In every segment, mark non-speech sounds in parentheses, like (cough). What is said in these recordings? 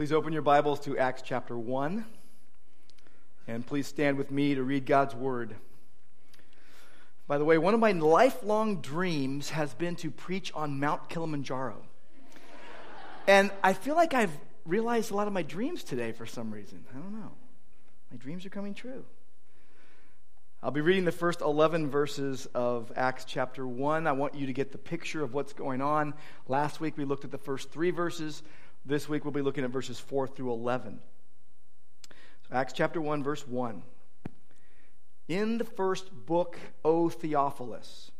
Please open your Bibles to Acts chapter 1. And please stand with me to read God's Word. By the way, one of my lifelong dreams has been to preach on Mount Kilimanjaro. And I feel like I've realized a lot of my dreams today for some reason. I don't know. My dreams are coming true. I'll be reading the first 11 verses of Acts chapter 1. I want you to get the picture of what's going on. Last week we looked at the first three verses. This week we'll be looking at verses 4 through 11. So Acts chapter 1, verse 1. In the first book, O Theophilus,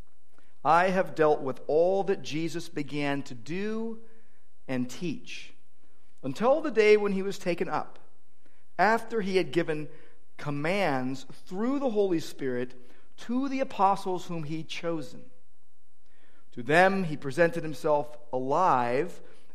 I have dealt with all that Jesus began to do and teach until the day when he was taken up, after he had given commands through the Holy Spirit to the apostles whom he chosen. To them he presented himself alive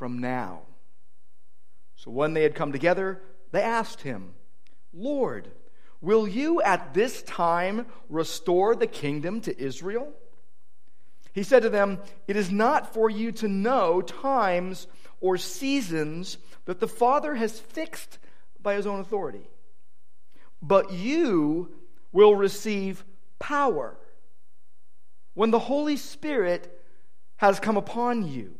from now. So when they had come together, they asked him, Lord, will you at this time restore the kingdom to Israel? He said to them, It is not for you to know times or seasons that the Father has fixed by his own authority but you will receive power when the Holy Spirit has come upon you.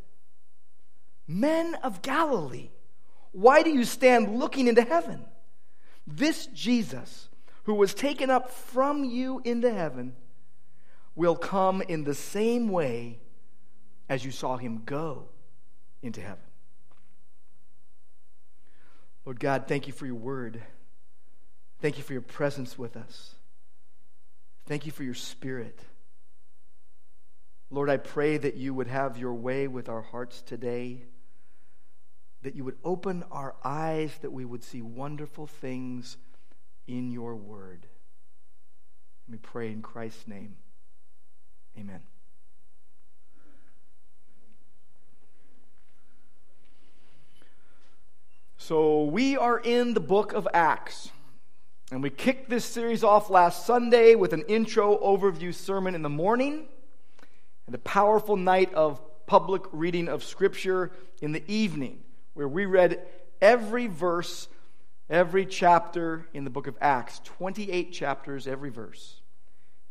Men of Galilee, why do you stand looking into heaven? This Jesus, who was taken up from you into heaven, will come in the same way as you saw him go into heaven. Lord God, thank you for your word. Thank you for your presence with us. Thank you for your spirit. Lord, I pray that you would have your way with our hearts today, that you would open our eyes, that we would see wonderful things in your word. We pray in Christ's name. Amen. So, we are in the book of Acts. And we kicked this series off last Sunday with an intro overview sermon in the morning and a powerful night of public reading of Scripture in the evening, where we read every verse, every chapter in the book of Acts 28 chapters, every verse.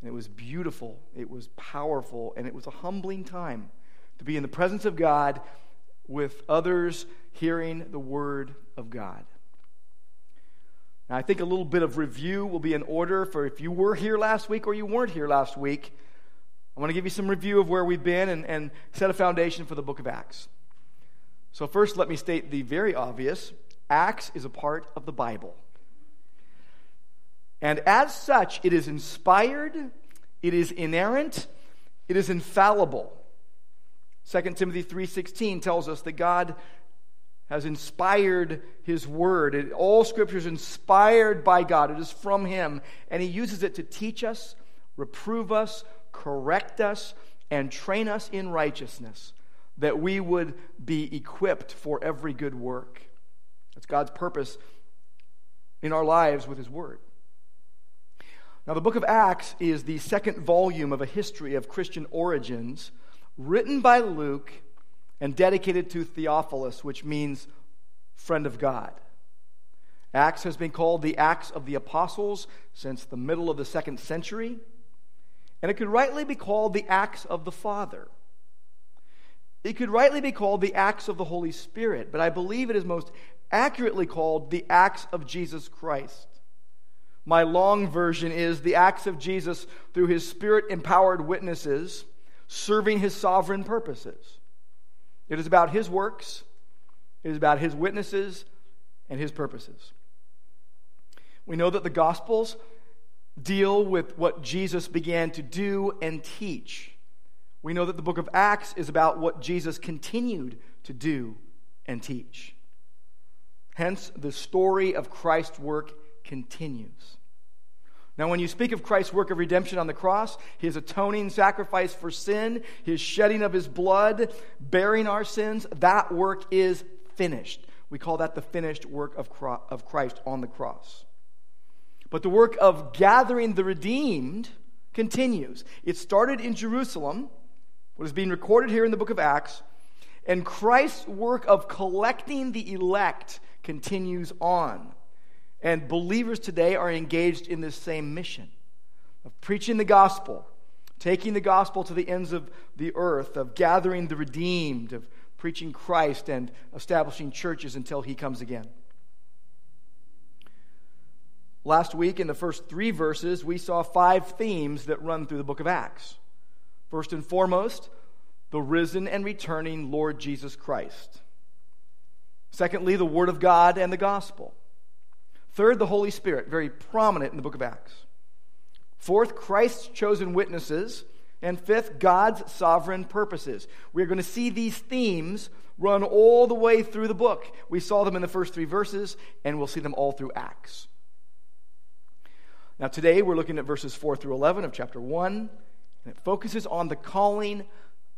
And it was beautiful, it was powerful, and it was a humbling time to be in the presence of God with others hearing the Word of God. Now, I think a little bit of review will be in order for if you were here last week or you weren't here last week. I want to give you some review of where we've been and, and set a foundation for the book of Acts. So, first, let me state the very obvious Acts is a part of the Bible. And as such, it is inspired, it is inerrant, it is infallible. 2 Timothy 3:16 tells us that God has inspired his word. It, all scripture is inspired by God, it is from him, and he uses it to teach us, reprove us, correct us, and train us in righteousness, that we would be equipped for every good work. That's God's purpose in our lives with his word. Now, the book of Acts is the second volume of a history of Christian origins written by Luke and dedicated to Theophilus, which means friend of God. Acts has been called the Acts of the Apostles since the middle of the second century, and it could rightly be called the Acts of the Father. It could rightly be called the acts of the Holy Spirit, but I believe it is most accurately called the acts of Jesus Christ. My long version is the acts of Jesus through his spirit empowered witnesses serving his sovereign purposes. It is about his works, it is about his witnesses and his purposes. We know that the Gospels deal with what Jesus began to do and teach. We know that the book of Acts is about what Jesus continued to do and teach. Hence, the story of Christ's work continues. Now, when you speak of Christ's work of redemption on the cross, his atoning sacrifice for sin, his shedding of his blood, bearing our sins, that work is finished. We call that the finished work of Christ on the cross. But the work of gathering the redeemed continues. It started in Jerusalem, what is being recorded here in the book of Acts, and Christ's work of collecting the elect continues on. And believers today are engaged in this same mission of preaching the gospel, taking the gospel to the ends of the earth, of gathering the redeemed, of preaching Christ and establishing churches until he comes again. Last week, in the first three verses, we saw five themes that run through the book of Acts. First and foremost, the risen and returning Lord Jesus Christ. Secondly, the Word of God and the gospel. Third, the Holy Spirit, very prominent in the book of Acts. Fourth, Christ's chosen witnesses. And fifth, God's sovereign purposes. We're going to see these themes run all the way through the book. We saw them in the first three verses, and we'll see them all through Acts. Now, today we're looking at verses 4 through 11 of chapter 1, and it focuses on the calling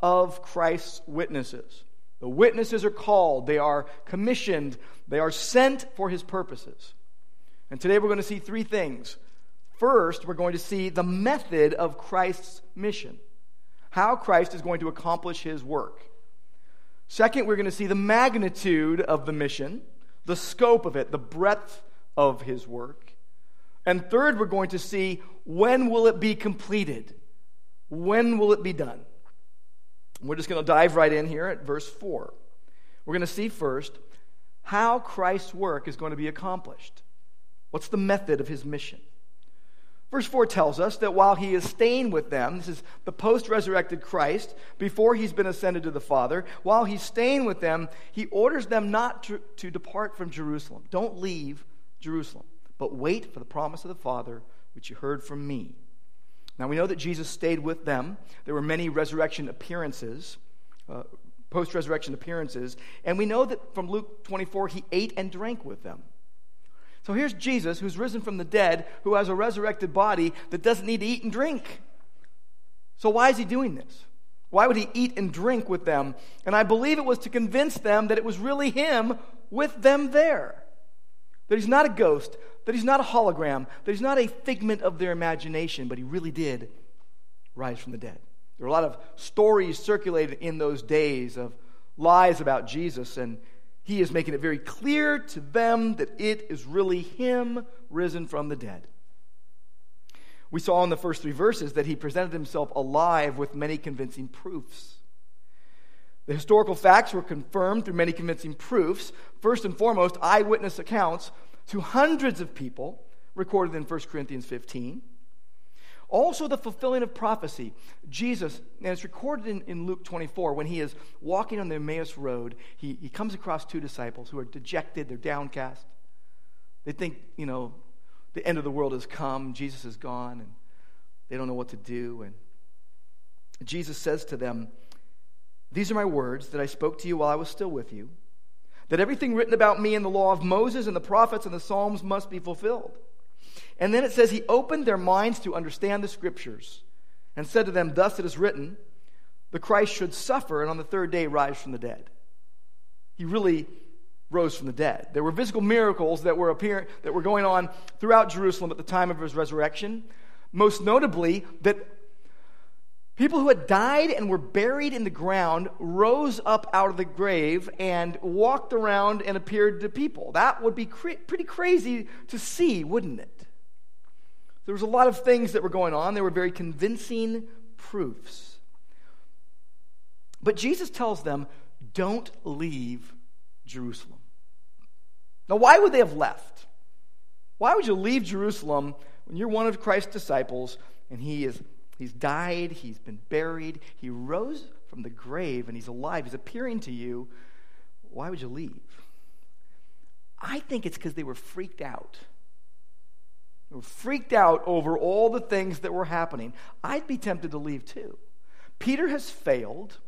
of Christ's witnesses. The witnesses are called, they are commissioned, they are sent for his purposes. And today we're going to see three things. First, we're going to see the method of Christ's mission, how Christ is going to accomplish his work. Second, we're going to see the magnitude of the mission, the scope of it, the breadth of his work. And third, we're going to see when will it be completed? When will it be done? We're just going to dive right in here at verse 4. We're going to see first how Christ's work is going to be accomplished. What's the method of his mission? Verse 4 tells us that while he is staying with them, this is the post resurrected Christ, before he's been ascended to the Father, while he's staying with them, he orders them not to, to depart from Jerusalem. Don't leave Jerusalem but wait for the promise of the Father, which you heard from me. Now we know that Jesus stayed with them. There were many resurrection appearances, uh, post resurrection appearances, and we know that from Luke 24, he ate and drank with them. So here's Jesus, who's risen from the dead, who has a resurrected body that doesn't need to eat and drink. So why is he doing this? Why would he eat and drink with them? And I believe it was to convince them that it was really him with them there. That he's not a ghost, that he's not a hologram, that he's not a figment of their imagination, but he really did rise from the dead. There were a lot of stories circulated in those days of lies about Jesus, and he is making it very clear to them that it is really him risen from the dead. We saw in the first three verses that he presented himself alive with many convincing proofs. The historical facts were confirmed through many convincing proofs. First and foremost, eyewitness accounts to hundreds of people, recorded in 1 Corinthians 15. Also, the fulfilling of prophecy. Jesus, and it's recorded in, in Luke 24, when he is walking on the Emmaus Road, he, he comes across two disciples who are dejected, they're downcast. They think, you know, the end of the world has come, Jesus is gone, and they don't know what to do. And Jesus says to them, These are my words that I spoke to you while I was still with you that everything written about me in the law of Moses and the prophets and the Psalms must be fulfilled. And then it says, He opened their minds to understand the scriptures and said to them, Thus it is written, the Christ should suffer and on the third day rise from the dead. He really rose from the dead. There were physical miracles that were appearing that were going on throughout Jerusalem at the time of his resurrection. Most notably, that People who had died and were buried in the ground rose up out of the grave and walked around and appeared to people. That would be pretty crazy to see, wouldn't it? There was a lot of things that were going on. They were very convincing proofs. But Jesus tells them, don't leave Jerusalem. Now, why would they have left? Why would you leave Jerusalem when you're one of Christ's disciples and he is he's died, he's been buried, he rose from the grave and he's alive, he's appearing to you? Why would you leave? I think it's because they were freaked out. They were freaked out over all the things that were happening. I'd be tempted to leave too. Peter has failed.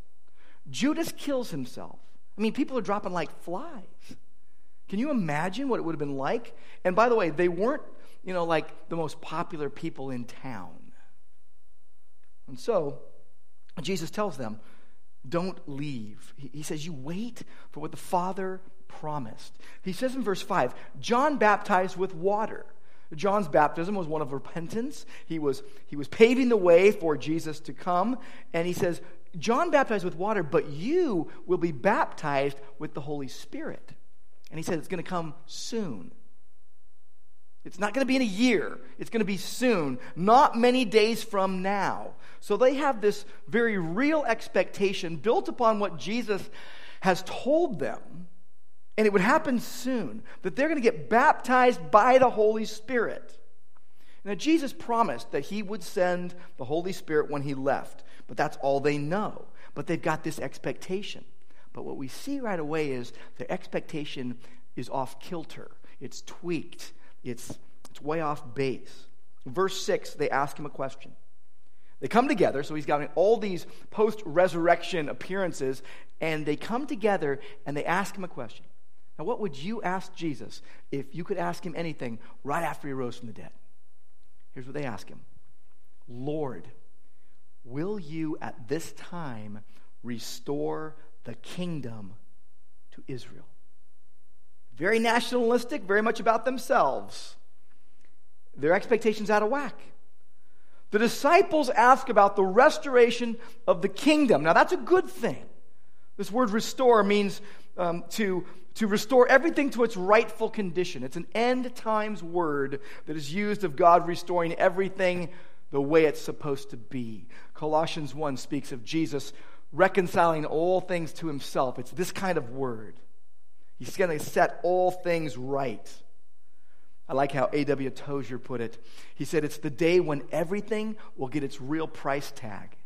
Judas kills himself. I mean, people are dropping like flies. Can you imagine what it would have been like? And by the way, they weren't, you know, like the most popular people in town. And so, Jesus tells them, don't leave. He says, You wait for what the Father promised. He says in verse 5 John baptized with water. John's baptism was one of repentance. He was, he was paving the way for Jesus to come. And he says, John baptized with water, but you will be baptized with the Holy Spirit. And he said, It's going to come soon. It's not going to be in a year. It's going to be soon, not many days from now. So they have this very real expectation built upon what Jesus has told them and it would happen soon that they're going to get baptized by the Holy Spirit. Now, Jesus promised that he would send the Holy Spirit when he left, but that's all they know. But they've got this expectation. But what we see right away is their expectation is off kilter, it's tweaked, it's, it's way off base. Verse 6, they ask him a question. They come together, so he's got all these post resurrection appearances, and they come together and they ask him a question. Now, what would you ask Jesus if you could ask him anything right after he rose from the dead? Here's what they ask him Lord, will you at this time restore the kingdom to Israel? Very nationalistic, very much about themselves. Their expectations out of whack. The disciples ask about the restoration of the kingdom. Now, that's a good thing. This word restore means um, to to restore everything to its rightful condition. It's an end times word that is used of God restoring everything the way it's supposed to be. Colossians 1 speaks of Jesus reconciling all things to himself. It's this kind of word. He's going to set all things right. I like how A.W. Tozer put it. He said, It's the day when everything will get its real price tag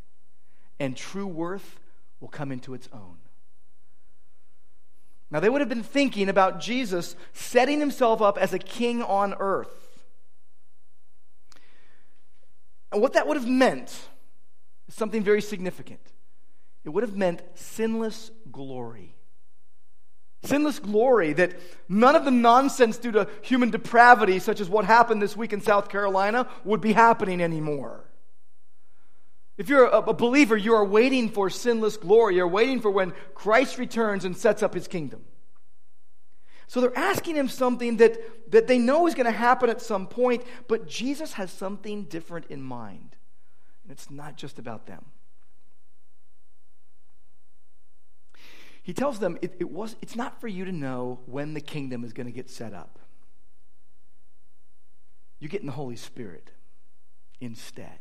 and true worth will come into its own. Now, they would have been thinking about Jesus setting himself up as a king on earth. And what that would have meant is something very significant. It would have meant sinless glory. Sinless glory that none of the nonsense due to human depravity, such as what happened this week in South Carolina, would be happening anymore. If you're a, believer, you are waiting for sinless glory. You're waiting for when Christ returns and sets up his kingdom. So they're asking him something that, that they know is going to happen at some point, but Jesus has something different in mind. And it's not just about them. He tells them it, it was, it's not for you to know when the kingdom is going to get set up. You get in the Holy Spirit instead.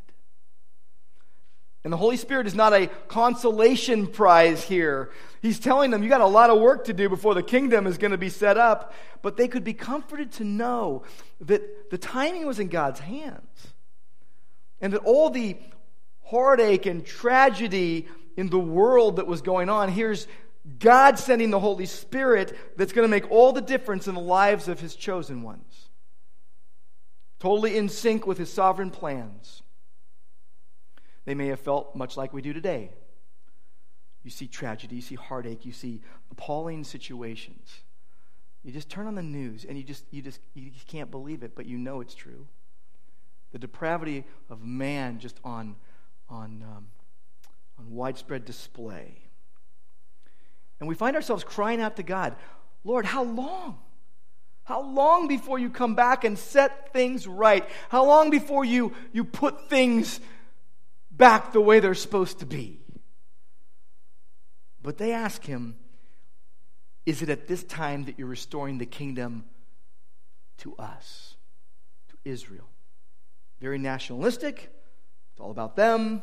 And the Holy Spirit is not a consolation prize here. He's telling them, you got a lot of work to do before the kingdom is going to be set up. But they could be comforted to know that the timing was in God's hands. And that all the heartache and tragedy in the world that was going on, here's God sending the Holy Spirit that's going to make all the difference in the lives of his chosen ones. Totally in sync with his sovereign plans. They may have felt much like we do today. You see tragedy, you see heartache, you see appalling situations. You just turn on the news and you just you just you can't believe it, but you know it's true. The depravity of man just on on um, on widespread display. And we find ourselves crying out to God, Lord, how long? How long before you come back and set things right? How long before you, you put things back the way they're supposed to be. But they ask him, Is it at this time that you're restoring the kingdom to us, to Israel? Very nationalistic, it's all about them.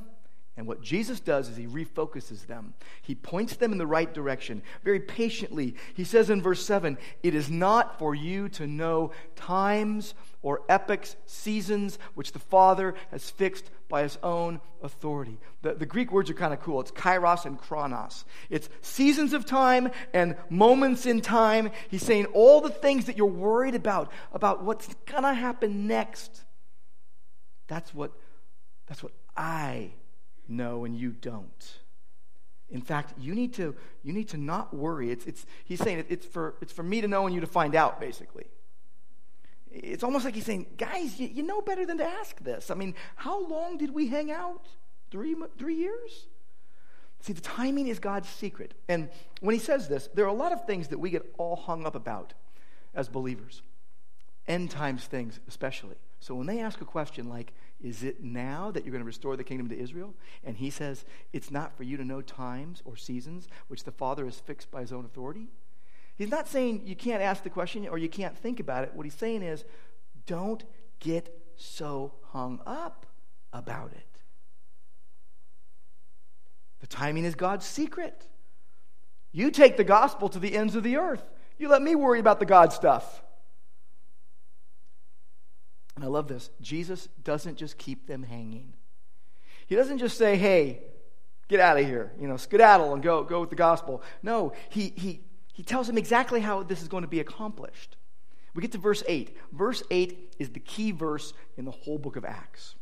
And what Jesus does is he refocuses them. He points them in the right direction very patiently. He says in verse 7 It is not for you to know times or epochs, seasons, which the Father has fixed by his own authority. The, the Greek words are kind of cool. It's kairos and chronos. It's seasons of time and moments in time. He's saying all the things that you're worried about, about what's going to happen next. That's what, that's what I know and you don't. In fact, you need to, you need to not worry. It's, it's, he's saying it, it's, for, it's for me to know and you to find out, basically. It's almost like he's saying, guys, you, you know better than to ask this. I mean, how long did we hang out? Three, three years? See, the timing is God's secret. And when he says this, there are a lot of things that we get all hung up about as believers, end times things especially. So when they ask a question like, Is it now that you're going to restore the kingdom to Israel? And he says, It's not for you to know times or seasons which the Father has fixed by his own authority. He's not saying you can't ask the question or you can't think about it. What he's saying is, Don't get so hung up about it. The timing is God's secret. You take the gospel to the ends of the earth. You let me worry about the God stuff. And I love this. Jesus doesn't just keep them hanging. He doesn't just say, hey, get out of here, you know, skedaddle and go, go with the gospel. No, he, he, he tells them exactly how this is going to be accomplished. We get to verse 8. Verse 8 is the key verse in the whole book of Acts.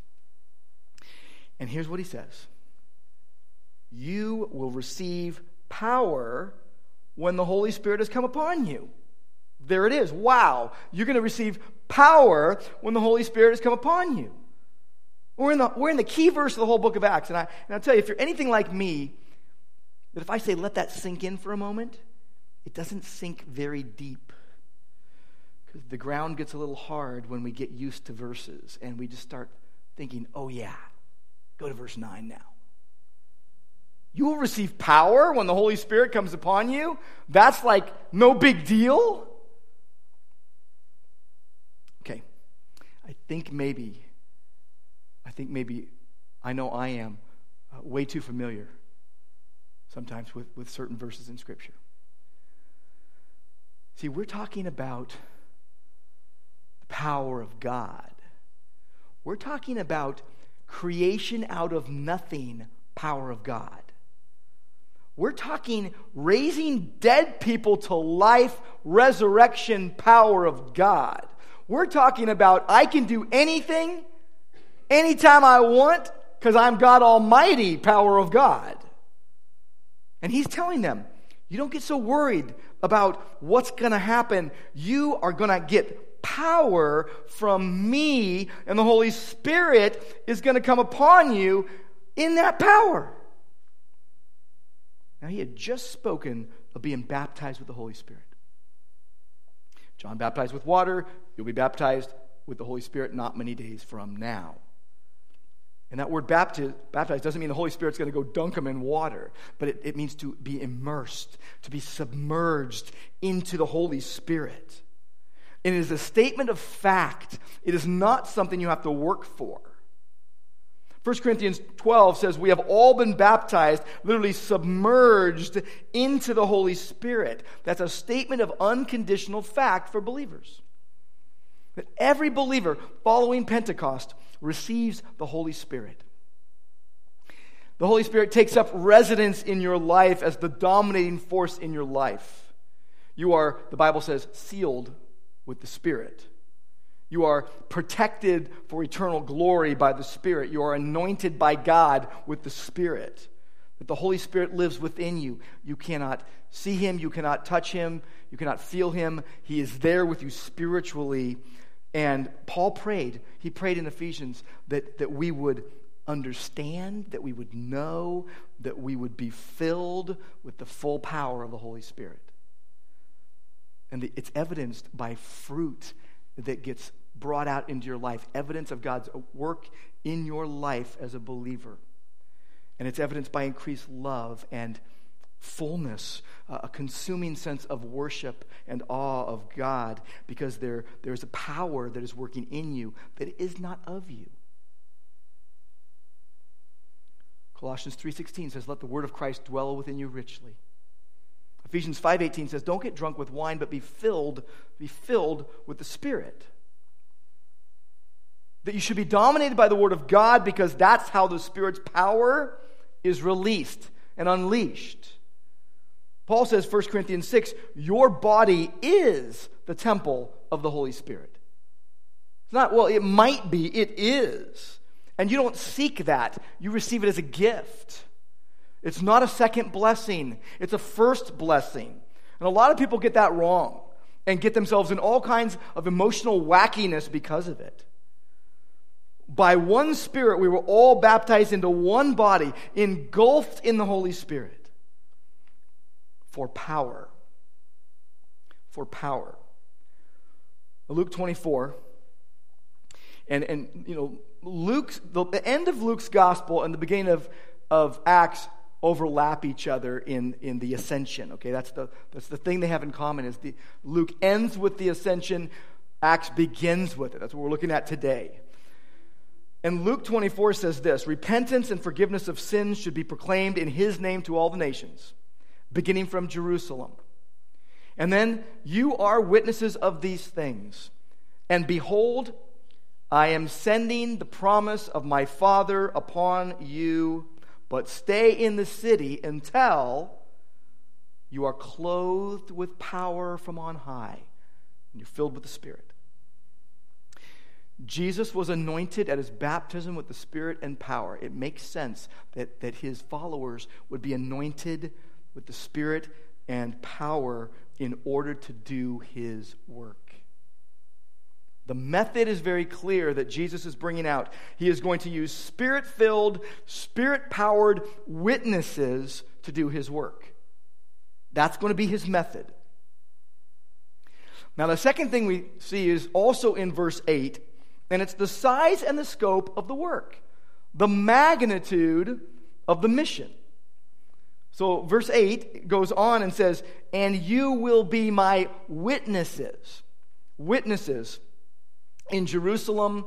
And here's what he says You will receive power when the Holy Spirit has come upon you. There it is. Wow. You're going to receive power when the Holy Spirit has come upon you. We're in the, we're in the key verse of the whole book of Acts. And, I, and I'll tell you, if you're anything like me, that if I say let that sink in for a moment, it doesn't sink very deep. Because the ground gets a little hard when we get used to verses and we just start thinking, oh, yeah, go to verse 9 now. You will receive power when the Holy Spirit comes upon you. That's like no big deal. I think maybe, I think maybe, I know I am uh, way too familiar sometimes with, with certain verses in Scripture. See, we're talking about the power of God. We're talking about creation out of nothing power of God. We're talking raising dead people to life, resurrection power of God. We're talking about I can do anything, anytime I want, because I'm God Almighty, power of God. And he's telling them, you don't get so worried about what's going to happen. You are going to get power from me, and the Holy Spirit is going to come upon you in that power. Now, he had just spoken of being baptized with the Holy Spirit. John baptized with water, you'll be baptized with the Holy Spirit not many days from now. And that word baptize, baptized doesn't mean the Holy Spirit's going to go dunk them in water, but it, it means to be immersed, to be submerged into the Holy Spirit. And it is a statement of fact. It is not something you have to work for. 1 Corinthians 12 says, We have all been baptized, literally submerged into the Holy Spirit. That's a statement of unconditional fact for believers. That every believer following Pentecost receives the Holy Spirit. The Holy Spirit takes up residence in your life as the dominating force in your life. You are, the Bible says, sealed with the Spirit. You are protected for eternal glory by the Spirit. You are anointed by God with the Spirit. That the Holy Spirit lives within you. You cannot see Him, you cannot touch Him, you cannot feel Him. He is there with you spiritually. And Paul prayed, he prayed in Ephesians that, that we would understand, that we would know, that we would be filled with the full power of the Holy Spirit. And it's evidenced by fruit that gets brought out into your life, evidence of God's work in your life as a believer. And it's evidenced by increased love and fullness, uh, a consuming sense of worship and awe of God, because there, there's a power that is working in you that is not of you. Colossians 3:16 says let the word of Christ dwell within you richly. Ephesians 5:18 says don't get drunk with wine but be filled be filled with the spirit. That you should be dominated by the word of God because that's how the spirit's power is released and unleashed. Paul says 1 Corinthians 6, your body is the temple of the Holy Spirit. It's not, well, it might be, it is. And you don't seek that, you receive it as a gift. It's not a second blessing, it's a first blessing. And a lot of people get that wrong and get themselves in all kinds of emotional wackiness because of it. By one Spirit, we were all baptized into one body, engulfed in the Holy Spirit for power. For power. Luke 24. And, and you know, Luke's, the, the end of Luke's gospel and the beginning of, of Acts overlap each other in, in the ascension. Okay, that's the, that's the thing they have in common is the, Luke ends with the ascension, Acts begins with it. That's what we're looking at today. And Luke 24 says this repentance and forgiveness of sins should be proclaimed in his name to all the nations, beginning from Jerusalem. And then you are witnesses of these things. And behold, I am sending the promise of my Father upon you, but stay in the city until you are clothed with power from on high and you're filled with the Spirit. Jesus was anointed at his baptism with the Spirit and power. It makes sense that, that his followers would be anointed with the Spirit and power in order to do his work. The method is very clear that Jesus is bringing out. He is going to use spirit filled, spirit powered witnesses to do his work. That's going to be his method. Now, the second thing we see is also in verse 8 and it's the size and the scope of the work, the magnitude of the mission. So, verse 8 goes on and says, And you will be my witnesses. Witnesses in Jerusalem.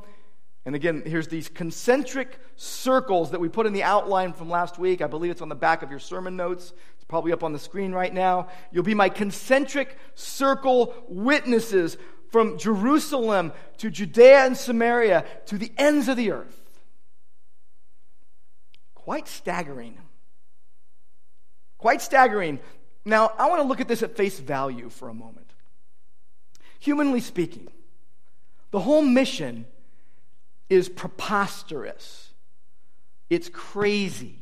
And again, here's these concentric circles that we put in the outline from last week. I believe it's on the back of your sermon notes. It's probably up on the screen right now. You'll be my concentric circle witnesses from Jerusalem to Judea and Samaria to the ends of the earth. Quite staggering. Quite staggering. Now, I want to look at this at face value for a moment. Humanly speaking, the whole mission is preposterous. It's crazy.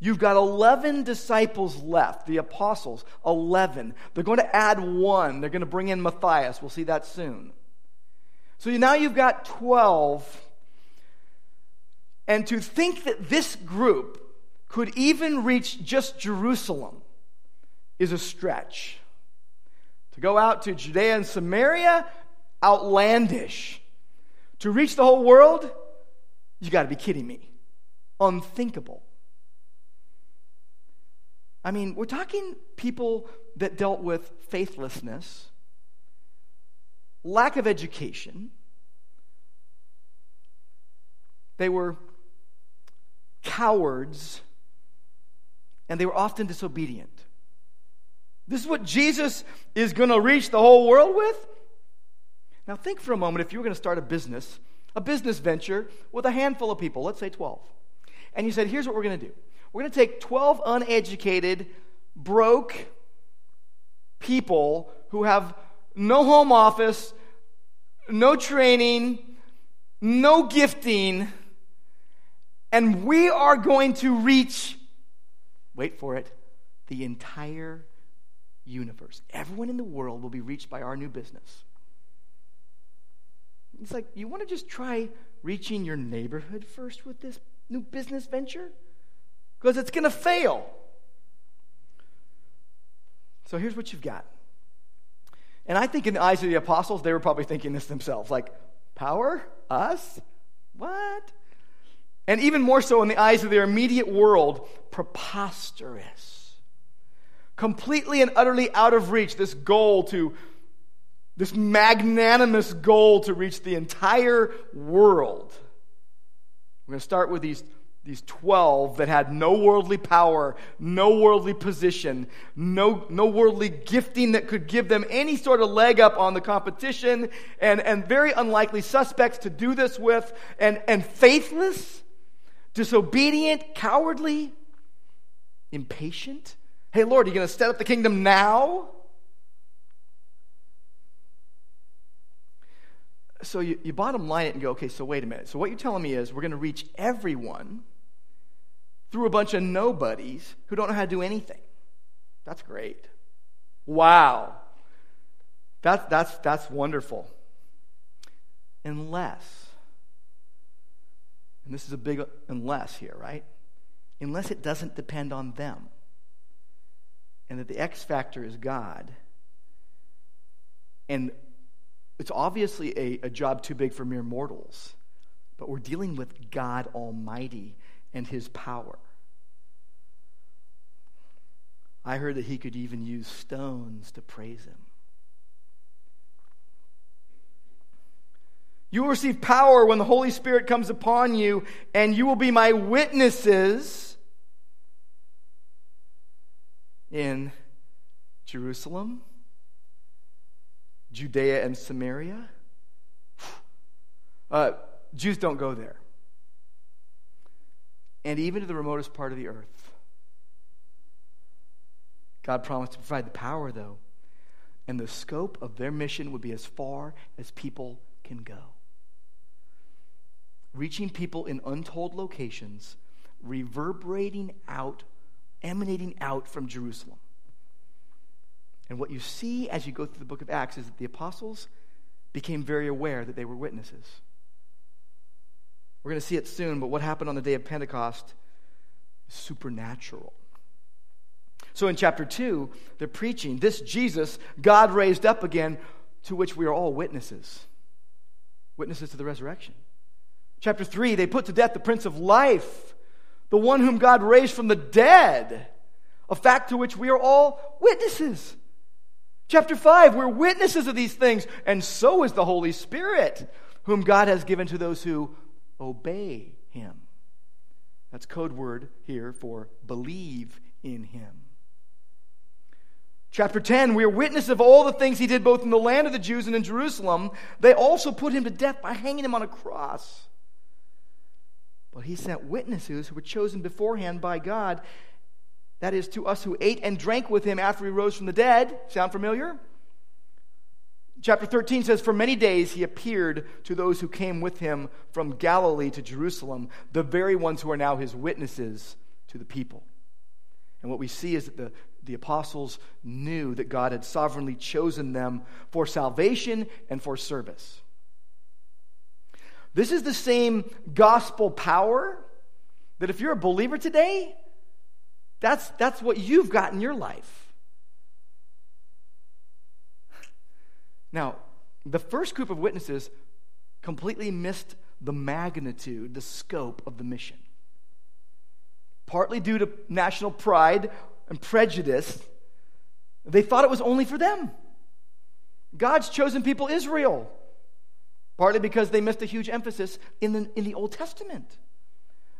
You've got 11 disciples left, the apostles, 11. They're going to add one. They're going to bring in Matthias. We'll see that soon. So now you've got 12. And to think that this group could even reach just Jerusalem is a stretch. To go out to Judea and Samaria, outlandish. To reach the whole world, you got to be kidding me. Unthinkable. I mean, we're talking people that dealt with faithlessness, lack of education. They were cowards, and they were often disobedient. This is what Jesus is going to reach the whole world with? Now, think for a moment if you were going to start a business, a business venture with a handful of people, let's say 12, and you said, here's what we're going to do we're going to take 12 uneducated, broke people who have no home office, no training, no gifting, and we are going to reach, wait for it, the entire universe. Everyone in the world will be reached by our new business. It's like, you want to just try reaching your neighborhood first with this new business venture? Because it's going to fail. So here's what you've got. And I think in the eyes of the apostles, they were probably thinking this themselves like, power? Us? What? And even more so in the eyes of their immediate world, preposterous. Completely and utterly out of reach, this goal to, this magnanimous goal to reach the entire world. We're going to start with these these 12 that had no worldly power, no worldly position, no, no worldly gifting that could give them any sort of leg up on the competition, and, and very unlikely suspects to do this with, and, and faithless, disobedient, cowardly, impatient. Hey, Lord, are you going to set up the kingdom now? So you, you bottom line it and go, okay, so wait a minute. So what you're telling me is we're going to reach everyone through a bunch of nobodies who don't know how to do anything. That's great. Wow. That's, that's, that's wonderful. Unless, and this is a big unless here, right? Unless it doesn't depend on them. And that the X factor is God. And it's obviously a, a job too big for mere mortals, but we're dealing with God Almighty and his power. I heard that he could even use stones to praise him. You will receive power when the Holy Spirit comes upon you, and you will be my witnesses in Jerusalem, Judea, and Samaria. (sighs) Uh, Jews don't go there and even to the remotest part of the earth. God promised to provide the power, though, and the scope of their mission would be as far as people can go. Reaching people in untold locations, reverberating out, emanating out from Jerusalem. And what you see as you go through the book of Acts is that the apostles became very aware that they were witnesses. We're going to see it soon, but what happened on the day of Pentecost is supernatural. So in chapter 2, they're preaching this Jesus, God raised up again, to which we are all witnesses. Witnesses to the resurrection. Chapter 3, they put to death the Prince of Life, the one whom God raised from the dead, a fact to which we are all witnesses. Chapter 5, we're witnesses of these things, and so is the Holy Spirit, whom God has given to those who obey him. That's code word here for believe in him. Chapter 10, we are witness of all the things he did both in the land of the Jews and in Jerusalem. They also put him to death by hanging him on a cross. But he sent witnesses who were chosen beforehand by God. That is, to us who ate and drank with him after he rose from the dead. Sound familiar? Chapter 13 says, For many days he appeared to those who came with him from Galilee to Jerusalem, the very ones who are now his witnesses to the people. And what we see is that the, the apostles knew that God had sovereignly chosen them for salvation and for service. This is the same gospel power that if you're a believer today, that's, that's what you've got in your life. Now, the first group of witnesses completely missed the magnitude, the scope of the mission. Partly due to national pride and prejudice, they thought it was only for them. God's chosen people, Israel, partly because they missed a huge emphasis in the, in the Old Testament.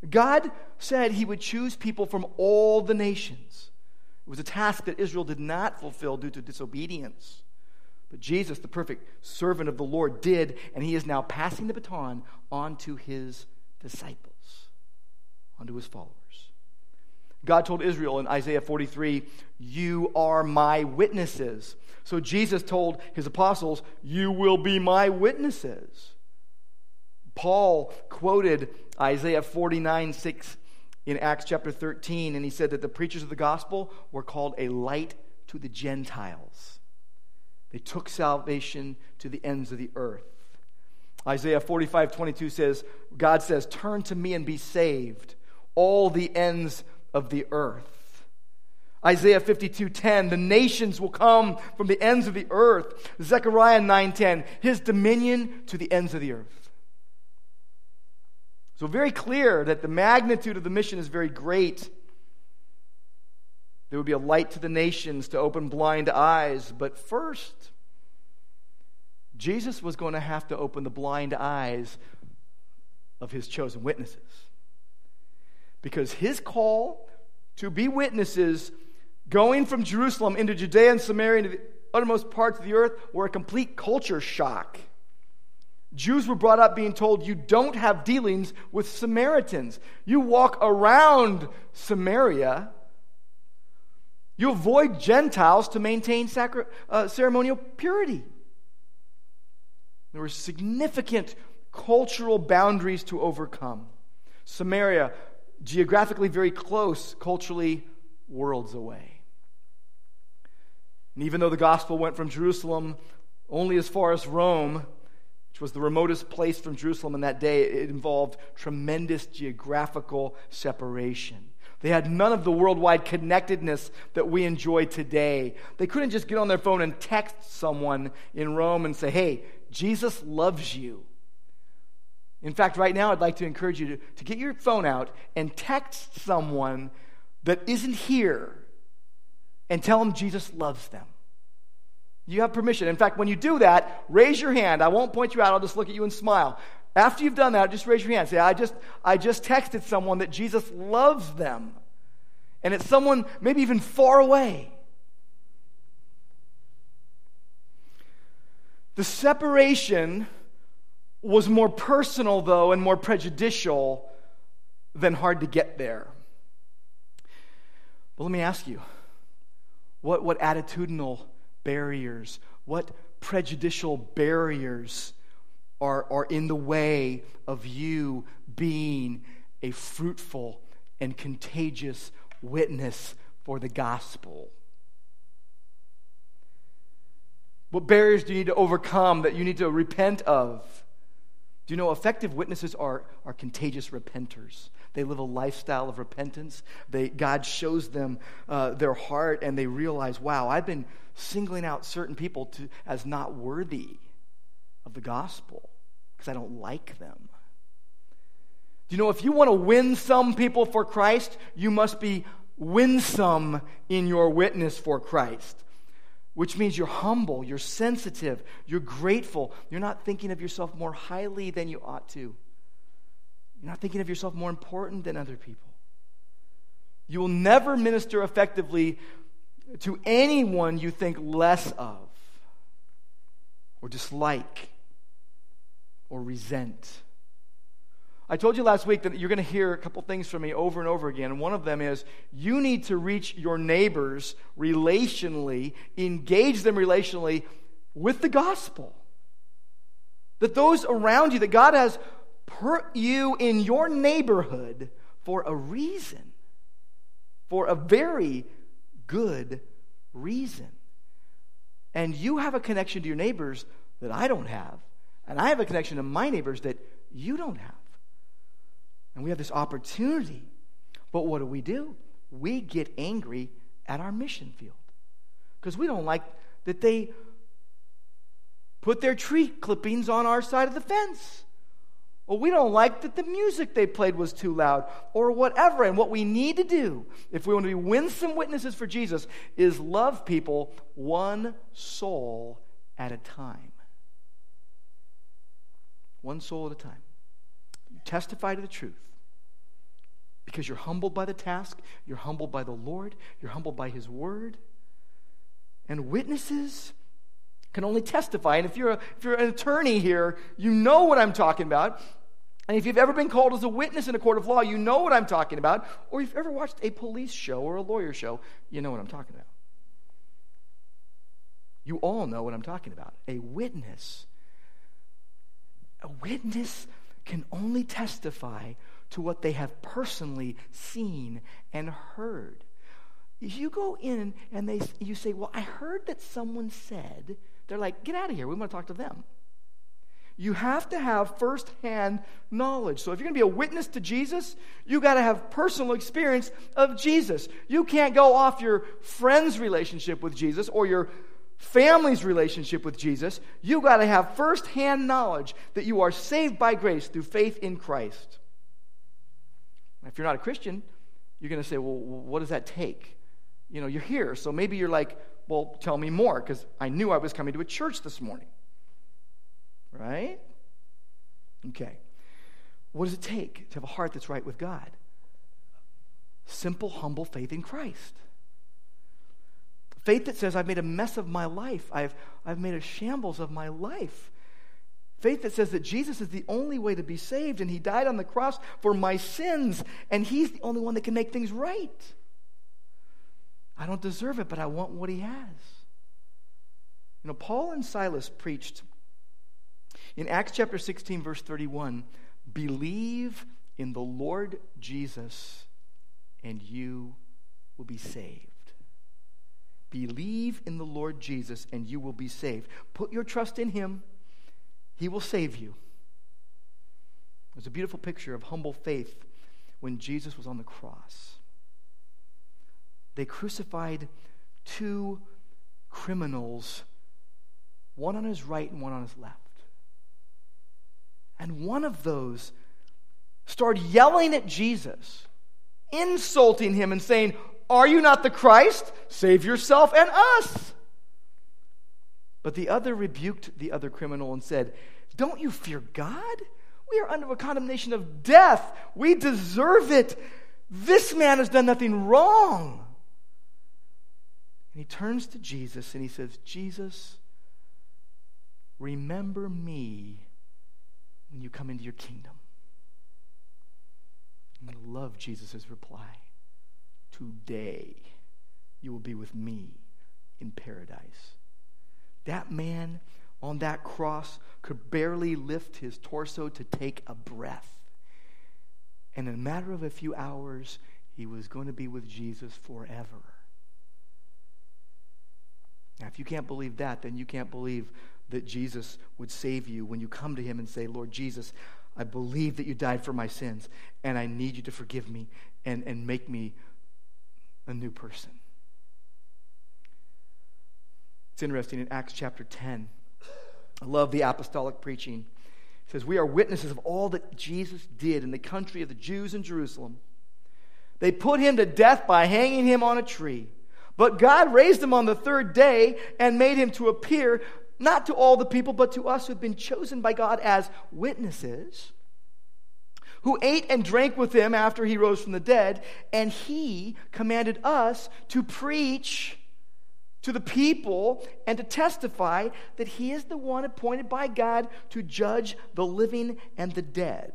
God said he would choose people from all the nations. It was a task that Israel did not fulfill due to disobedience. But Jesus, the perfect servant of the Lord, did, and he is now passing the baton on to his disciples, onto his followers. God told Israel in Isaiah 43, You are my witnesses. So Jesus told his apostles, You will be my witnesses. Paul quoted Isaiah 49, 6 in Acts chapter 13, and he said that the preachers of the gospel were called a light to the Gentiles. They took salvation to the ends of the earth. Isaiah 45 22 says, God says, Turn to me and be saved, all the ends of the earth. Isaiah 52 10, the nations will come from the ends of the earth. Zechariah 9 10, his dominion to the ends of the earth. So, very clear that the magnitude of the mission is very great. There would be a light to the nations to open blind eyes. But first, Jesus was going to have to open the blind eyes of his chosen witnesses. because his call to be witnesses going from Jerusalem into Judea and Samaria into the uttermost parts of the earth were a complete culture shock. Jews were brought up being told you don't have dealings with Samaritans. You walk around Samaria. You avoid Gentiles to maintain sacri- uh, ceremonial purity. There were significant cultural boundaries to overcome. Samaria, geographically very close, culturally worlds away. And even though the gospel went from Jerusalem only as far as Rome, which was the remotest place from Jerusalem in that day, it involved tremendous geographical separation. They had none of the worldwide connectedness that we enjoy today. They couldn't just get on their phone and text someone in Rome and say, hey, Jesus loves you. In fact, right now, I'd like to encourage you to, to get your phone out and text someone that isn't here and tell them Jesus loves them. You have permission. In fact, when you do that, raise your hand. I won't point you out, I'll just look at you and smile. After you've done that, just raise your hand. Say, I just, I just texted someone that Jesus loves them. And it's someone maybe even far away. The separation was more personal, though, and more prejudicial than hard to get there. But let me ask you what, what attitudinal barriers, what prejudicial barriers are, are in the way of you being a fruitful and contagious witness for the gospel? What barriers do you need to overcome that you need to repent of? Do you know effective witnesses are, are contagious repenters? They live a lifestyle of repentance. They, God shows them uh, their heart and they realize, wow, I've been singling out certain people to, as not worthy of the gospel because I don't like them. Do you know if you want to win some people for Christ, you must be winsome in your witness for Christ which means you're humble, you're sensitive, you're grateful. You're not thinking of yourself more highly than you ought to. You're not thinking of yourself more important than other people. You will never minister effectively to anyone you think less of, or dislike, or resent. I told you last week that you're going to hear a couple things from me over and over again. One of them is you need to reach your neighbors relationally, engage them relationally with the gospel. That those around you, that God has put you in your neighborhood for a reason, for a very good reason. And you have a connection to your neighbors that I don't have. And I have a connection to my neighbors that you don't have. And we have this opportunity. But what do we do? We get angry at our mission field because we don't like that they put their tree clippings on our side of the fence. Or we don't like that the music they played was too loud, or whatever. And what we need to do, if we want to be winsome witnesses for Jesus, is love people one soul at a time. One soul at a time. You testify to the truth because you're humbled by the task, you're humbled by the Lord, you're humbled by His Word. And witnesses can only testify. And if you're, a, if you're an attorney here, you know what I'm talking about. And if you've ever been called as a witness in a court of law, you know what I'm talking about. Or if you've ever watched a police show or a lawyer show, you know what I'm talking about. You all know what I'm talking about. A witness. A witness can only testify to what they have personally seen and heard. If you go in and they, you say, Well, I heard that someone said, they're like, Get out of here. We want to talk to them. You have to have firsthand knowledge. So if you're going to be a witness to Jesus, you got to have personal experience of Jesus. You can't go off your friend's relationship with Jesus or your family's relationship with Jesus. You got to have firsthand knowledge that you are saved by grace through faith in Christ. If you're not a Christian, you're going to say, well, what does that take? You know, you're here, so maybe you're like, well, tell me more, because I knew I was coming to a church this morning. Right? Okay. What does it take to have a heart that's right with God? simple, humble faith in Christ. Faith that says, I've made a mess of my life, I've, I've made a shambles of my life. Faith that says that Jesus is the only way to be saved and he died on the cross for my sins and he's the only one that can make things right. I don't deserve it, but I want what he has. You know, Paul and Silas preached in Acts chapter 16, verse 31 believe in the Lord Jesus and you will be saved. Believe in the Lord Jesus and you will be saved. Put your trust in him, he will save you. There's a beautiful picture of humble faith when Jesus was on the cross. They crucified two criminals, one on his right and one on his left. And one of those started yelling at Jesus insulting him and saying, Are you not the Christ? Save yourself and us. But the other rebuked the other criminal and said, Don't you fear God? We are under a condemnation of death. We deserve it. This man has done nothing wrong. And he turns to Jesus and he says, Jesus, remember me when you come into your kingdom. And I love Jesus' reply. Today you will be with me in paradise. That man on that cross could barely lift his torso to take a breath. And in a matter of a few hours, he was going to be with Jesus forever. Now, if you can't believe that, then you can't believe that Jesus would save you when you come to him and say, Lord Jesus, I believe that you died for my sins, and I need you to forgive me and, and make me a new person. It's interesting in Acts chapter 10. I love the apostolic preaching. It says, We are witnesses of all that Jesus did in the country of the Jews in Jerusalem. They put him to death by hanging him on a tree. But God raised him on the third day and made him to appear not to all the people, but to us who have been chosen by God as witnesses, who ate and drank with him after he rose from the dead, and he commanded us to preach to the people and to testify that he is the one appointed by God to judge the living and the dead.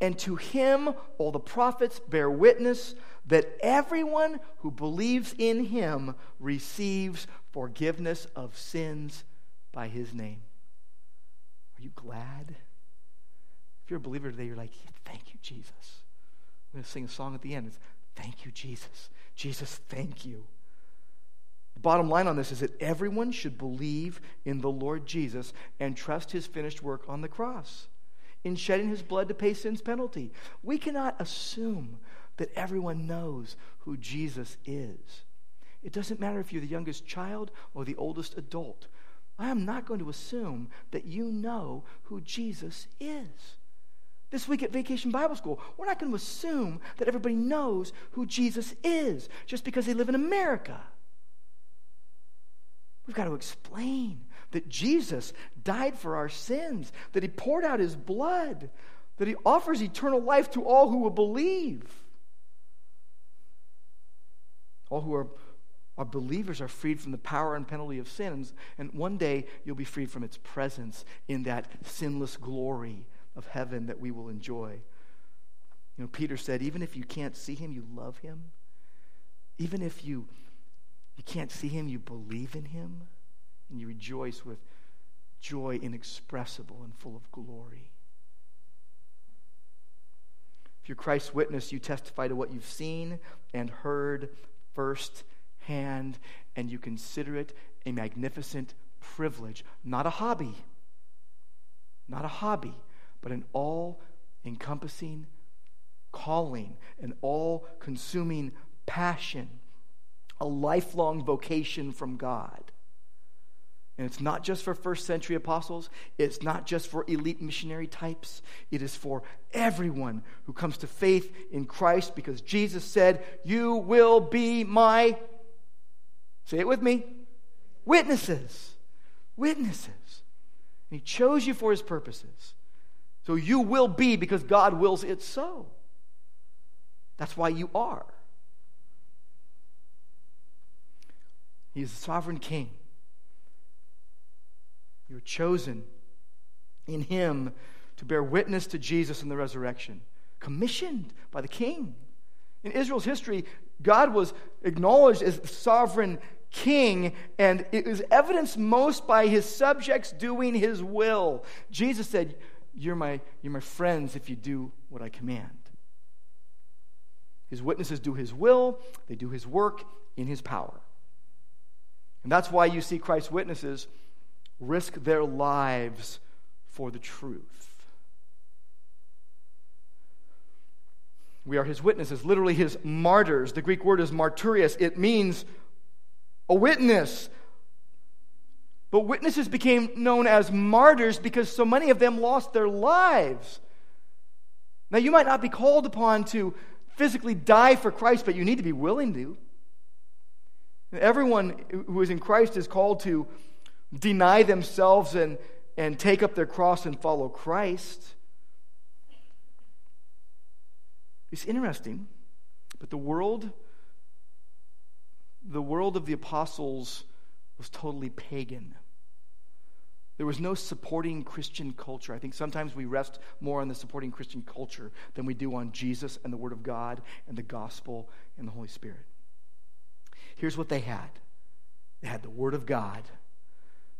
And to him all the prophets bear witness that everyone who believes in him receives forgiveness of sins by his name. Are you glad? If you're a believer today, you're like, thank you, Jesus. I'm going to sing a song at the end. It's thank you, Jesus. Jesus, thank you. The bottom line on this is that everyone should believe in the Lord Jesus and trust his finished work on the cross in shedding his blood to pay sin's penalty. We cannot assume that everyone knows who Jesus is. It doesn't matter if you're the youngest child or the oldest adult. I am not going to assume that you know who Jesus is. This week at Vacation Bible School, we're not going to assume that everybody knows who Jesus is just because they live in America. We've got to explain that Jesus died for our sins, that he poured out his blood, that he offers eternal life to all who will believe. All who are, are believers are freed from the power and penalty of sins, and one day you'll be freed from its presence in that sinless glory of heaven that we will enjoy. You know, Peter said, even if you can't see him, you love him. Even if you, you can't see him, you believe in him, and you rejoice with joy inexpressible and full of glory. If you're Christ's witness, you testify to what you've seen and heard firsthand, and you consider it a magnificent privilege, not a hobby, not a hobby, but an all encompassing calling, an all consuming passion, a lifelong vocation from God. And it's not just for first century apostles, it's not just for elite missionary types. It is for everyone who comes to faith in Christ because Jesus said, You will be my, say it with me, witnesses. Witnesses. And He chose you for His purposes. So you will be because God wills it so. That's why you are. He is the sovereign king. You're chosen in him to bear witness to Jesus in the resurrection, commissioned by the king. In Israel's history, God was acknowledged as sovereign king, and it was evidenced most by his subjects doing his will. Jesus said, You're my, you're my friends if you do what I command. His witnesses do his will, they do his work in his power. And that's why you see Christ's witnesses risk their lives for the truth. We are his witnesses, literally his martyrs. The Greek word is martyrios. It means a witness. But witnesses became known as martyrs because so many of them lost their lives. Now, you might not be called upon to physically die for Christ, but you need to be willing to. Everyone who is in Christ is called to deny themselves and, and take up their cross and follow Christ. It's interesting, but the world the world of the apostles was totally pagan. There was no supporting Christian culture. I think sometimes we rest more on the supporting Christian culture than we do on Jesus and the Word of God and the gospel and the Holy Spirit. Here's what they had they had the Word of God,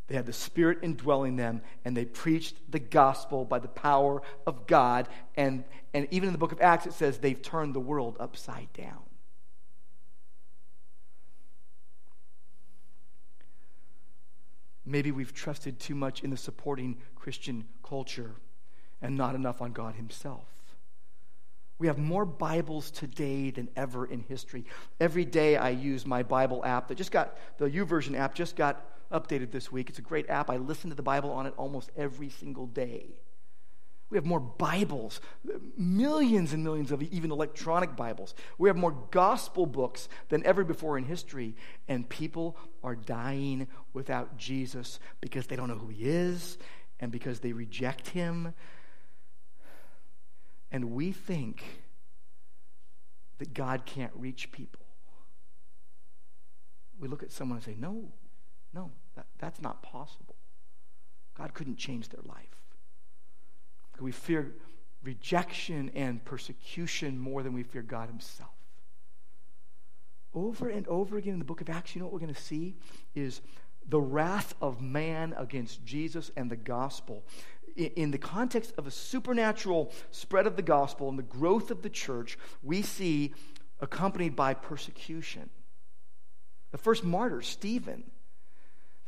they had the Spirit indwelling them, and they preached the gospel by the power of God. And, and even in the book of Acts, it says they've turned the world upside down. Maybe we've trusted too much in the supporting Christian culture and not enough on God Himself. We have more Bibles today than ever in history. Every day I use my Bible app that just got, the YouVersion app just got updated this week. It's a great app. I listen to the Bible on it almost every single day. We have more Bibles, millions and millions of even electronic Bibles. We have more gospel books than ever before in history. And people are dying without Jesus because they don't know who he is and because they reject him. And we think that God can't reach people. We look at someone and say, No, no, that, that's not possible. God couldn't change their life. We fear rejection and persecution more than we fear God Himself. Over and over again in the book of Acts, you know what we're going to see is the wrath of man against Jesus and the gospel. In the context of a supernatural spread of the gospel and the growth of the church, we see accompanied by persecution. The first martyr, Stephen,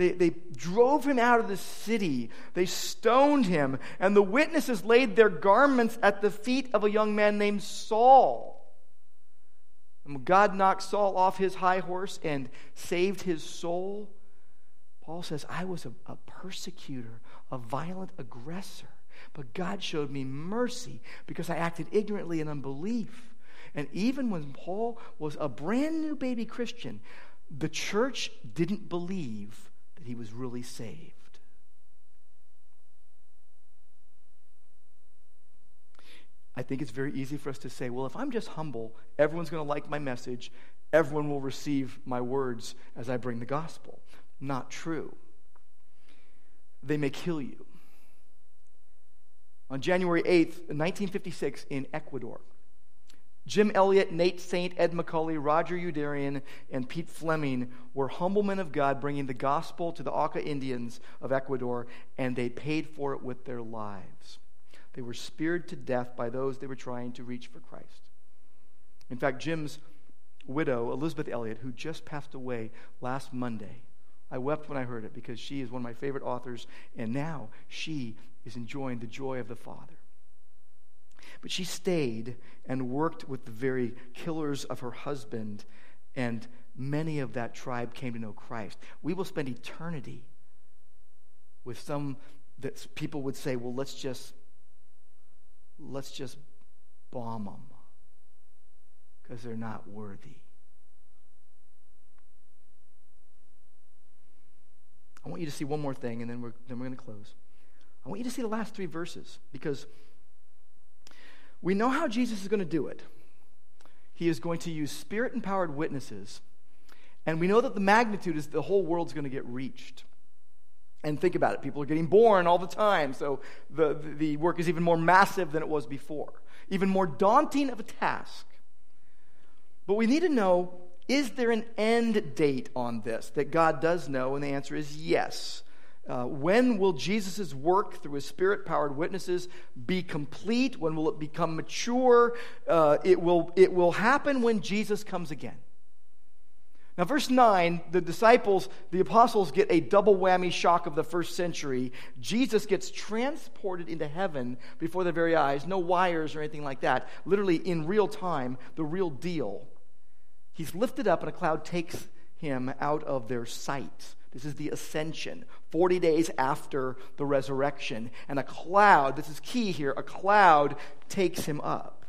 they, they drove him out of the city. They stoned him. And the witnesses laid their garments at the feet of a young man named Saul. And God knocked Saul off his high horse and saved his soul. Paul says, I was a, a persecutor, a violent aggressor. But God showed me mercy because I acted ignorantly in unbelief. And even when Paul was a brand new baby Christian, the church didn't believe that he was really saved. I think it's very easy for us to say, well, if I'm just humble, everyone's going to like my message, everyone will receive my words as I bring the gospel. Not true. They may kill you. On January 8th, 1956, in Ecuador, Jim Elliot, Nate Saint, Ed McCully, Roger Youderian, and Pete Fleming were humble men of God bringing the gospel to the Auca Indians of Ecuador, and they paid for it with their lives. They were speared to death by those they were trying to reach for Christ. In fact, Jim's widow, Elisabeth Elliot, who just passed away last Monday, I wept when I heard it because she is one of my favorite authors, and now she is enjoying the joy of the Father. But she stayed and worked with the very killers of her husband, and many of that tribe came to know Christ. We will spend eternity with some that people would say, well, let's just let's just bomb them because they're not worthy. I want you to see one more thing, and then we're, then we're going to close. I want you to see the last three verses because we know how Jesus is going to do it. he is going to use spirit empowered witnesses. And we know that the magnitude is the whole world's going to get reached. And think about it people are getting born all the time, so the, the work is even more massive than it was before, even more daunting of a task. But we need to know is there an end date on this that God does know? And the answer is yes. Uh, when will Jesus' work through his spirit powered witnesses be complete? When will it become mature? Uh, it, will, it will happen when Jesus comes again. Now, verse 9, the disciples, the apostles get a double whammy shock of the first century. Jesus gets transported into heaven before their very eyes. No wires or anything like that. Literally, in real time, the real deal. He's lifted up, and a cloud takes him out of their sight. This is the ascension, 40 days after the resurrection. And a cloud, this is key here, a cloud takes him up.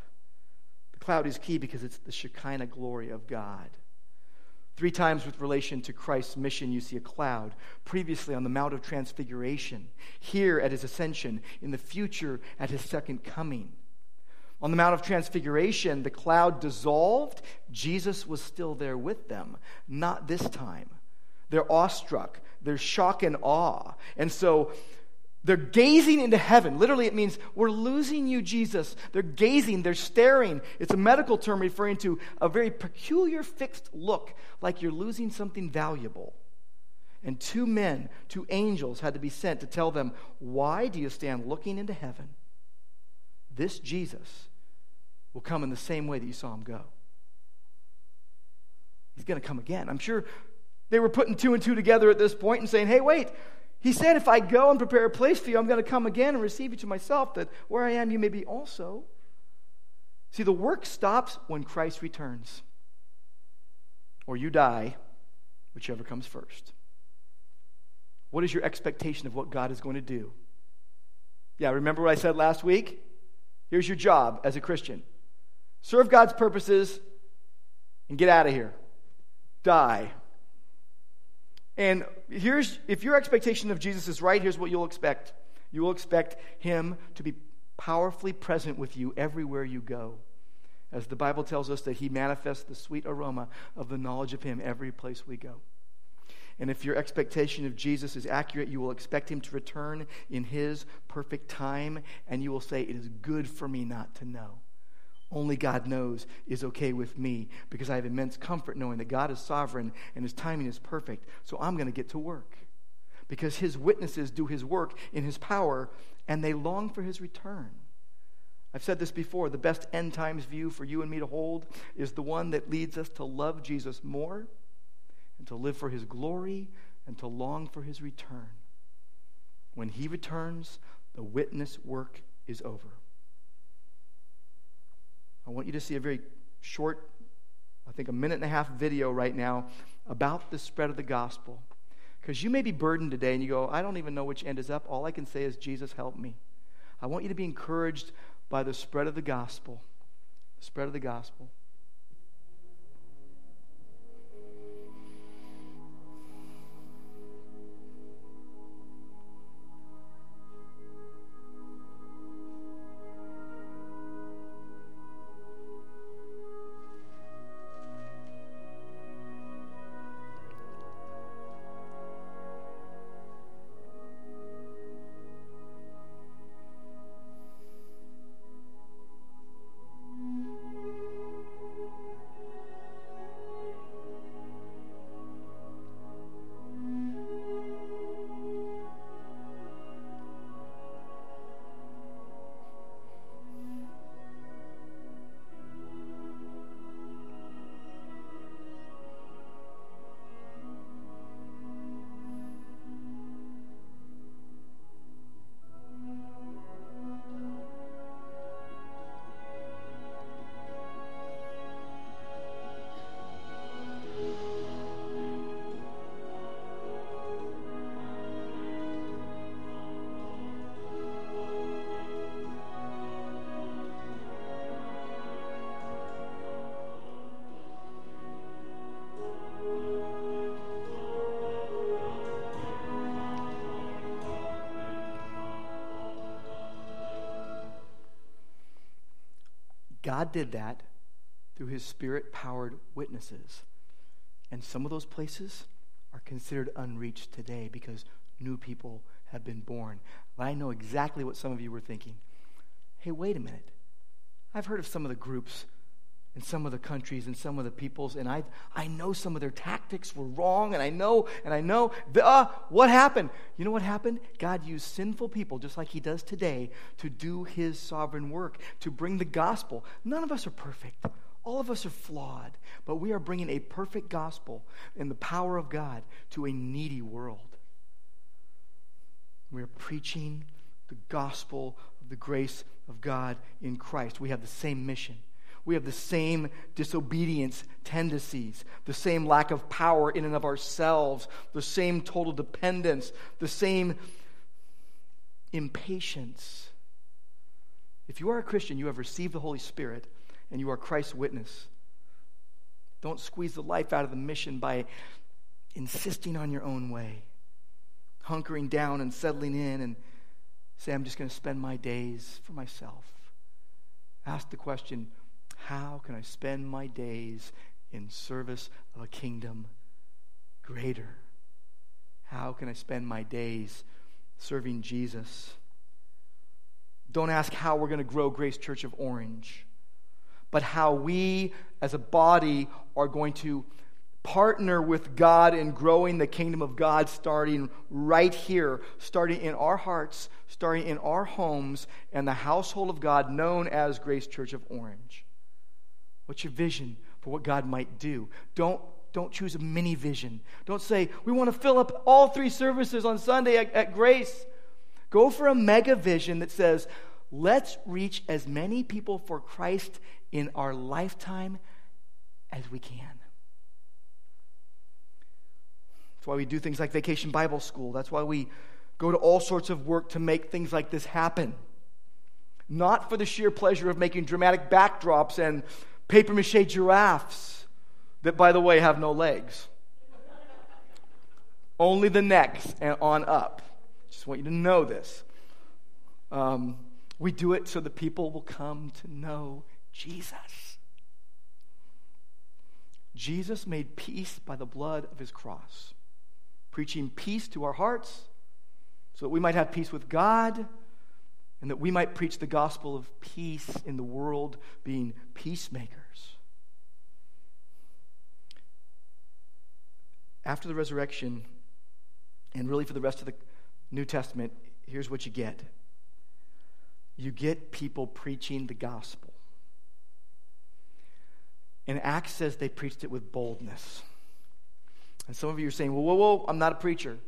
The cloud is key because it's the Shekinah glory of God. Three times with relation to Christ's mission, you see a cloud. Previously on the Mount of Transfiguration, here at his ascension, in the future at his second coming. On the Mount of Transfiguration, the cloud dissolved. Jesus was still there with them. Not this time. They're awestruck. They're shock and awe. And so they're gazing into heaven. Literally, it means we're losing you, Jesus. They're gazing, they're staring. It's a medical term referring to a very peculiar fixed look, like you're losing something valuable. And two men, two angels, had to be sent to tell them, Why do you stand looking into heaven? This Jesus will come in the same way that you saw him go. He's going to come again. I'm sure they were putting two and two together at this point and saying, hey, wait, he said, if I go and prepare a place for you, I'm going to come again and receive you to myself, that where I am, you may be also. See, the work stops when Christ returns, or you die, whichever comes first. What is your expectation of what God is going to do? Yeah, remember what I said last week? Here's your job as a Christian serve God's purposes and get out of here. Die. And here's, if your expectation of Jesus is right, here's what you'll expect. You will expect him to be powerfully present with you everywhere you go. As the Bible tells us that he manifests the sweet aroma of the knowledge of him every place we go. And if your expectation of Jesus is accurate, you will expect him to return in his perfect time, and you will say, It is good for me not to know only God knows is okay with me because I have immense comfort knowing that God is sovereign and his timing is perfect. So I'm going to get to work because his witnesses do his work in his power and they long for his return. I've said this before the best end times view for you and me to hold is the one that leads us to love Jesus more and to live for his glory and to long for his return. When he returns, the witness work is over. I want you to see a very short, I think a minute and a half video right now about the spread of the gospel. Because you may be burdened today and you go, I don't even know which end is up. All I can say is, Jesus, help me. I want you to be encouraged by the spread of the gospel. The spread of the gospel. God did that through his spirit powered witnesses. And some of those places are considered unreached today because new people have been born. I know exactly what some of you were thinking. Hey, wait a minute. I've heard of some of the groups in some of the countries and some of the peoples, and I, I know some of their tactics were wrong, and I know, and I know, uh, what happened? You know what happened? God used sinful people, just like He does today, to do His sovereign work, to bring the gospel. None of us are perfect. All of us are flawed, but we are bringing a perfect gospel in the power of God to a needy world. We are preaching the gospel of the grace of God in Christ. We have the same mission. We have the same disobedience tendencies, the same lack of power in and of ourselves, the same total dependence, the same impatience. If you are a Christian, you have received the Holy Spirit and you are Christ's witness. Don't squeeze the life out of the mission by insisting on your own way, hunkering down and settling in and say, I'm just going to spend my days for myself. Ask the question, how can I spend my days in service of a kingdom greater? How can I spend my days serving Jesus? Don't ask how we're going to grow Grace Church of Orange, but how we as a body are going to partner with God in growing the kingdom of God, starting right here, starting in our hearts, starting in our homes, and the household of God known as Grace Church of Orange. What's your vision for what God might do? Don't, don't choose a mini vision. Don't say, we want to fill up all three services on Sunday at, at Grace. Go for a mega vision that says, let's reach as many people for Christ in our lifetime as we can. That's why we do things like Vacation Bible School. That's why we go to all sorts of work to make things like this happen. Not for the sheer pleasure of making dramatic backdrops and paper mache giraffes that, by the way, have no legs. Only the necks and on up. Just want you to know this. Um, we do it so the people will come to know Jesus. Jesus made peace by the blood of his cross, preaching peace to our hearts so that we might have peace with God and that we might preach the gospel of peace in the world, being peacemakers. After the resurrection, and really for the rest of the New Testament, here's what you get you get people preaching the gospel. And Acts says they preached it with boldness. And some of you are saying, well, whoa, whoa, I'm not a preacher.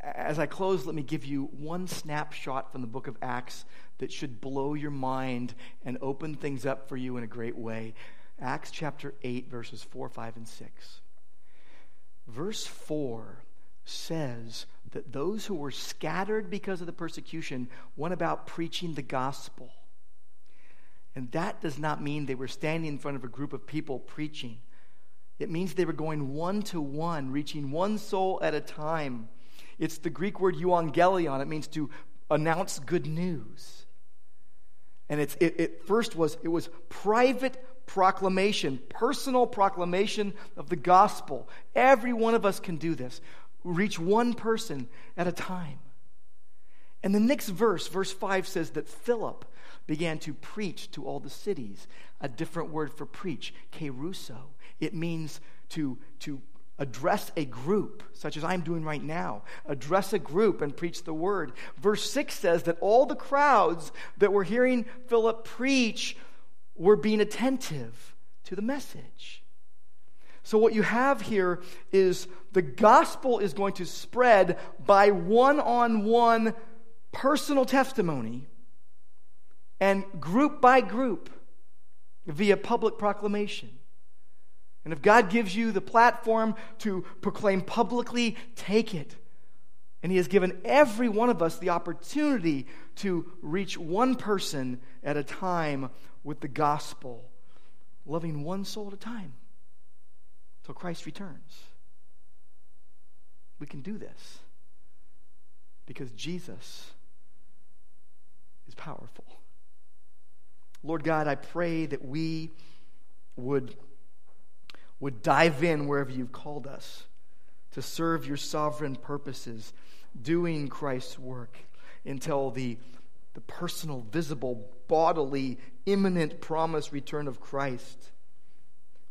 As I close, let me give you one snapshot from the book of Acts that should blow your mind and open things up for you in a great way. Acts chapter 8, verses 4, 5, and 6. Verse 4 says that those who were scattered because of the persecution went about preaching the gospel. And that does not mean they were standing in front of a group of people preaching. It means they were going one to one, reaching one soul at a time. It's the Greek word euangelion. It means to announce good news. And it's, it, it first was, it was private proclamation, personal proclamation of the gospel. Every one of us can do this. Reach one person at a time. And the next verse, verse 5, says that Philip began to preach to all the cities. A different word for preach, kerusso. It means to, to address a group, such as I'm doing right now. Address a group and preach the word. Verse 6 says that all the crowds that were hearing Philip preach were being attentive to the message. So, what you have here is the gospel is going to spread by one on one personal testimony and group by group via public proclamation. And if God gives you the platform to proclaim publicly, take it. And He has given every one of us the opportunity to reach one person at a time with the gospel, loving one soul at a time till Christ returns. We can do this because Jesus is powerful. Lord God, I pray that we would, would dive in wherever you've called us to serve your sovereign purposes, doing Christ's work until the, the personal, visible, bodily, imminent promised return of Christ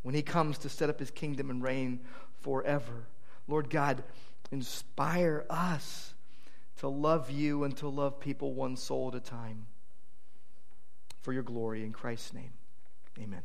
when he comes to set up his kingdom and reign forever. Lord God, inspire us to love you and to love people one soul at a time. For your glory in Christ's name. Amen.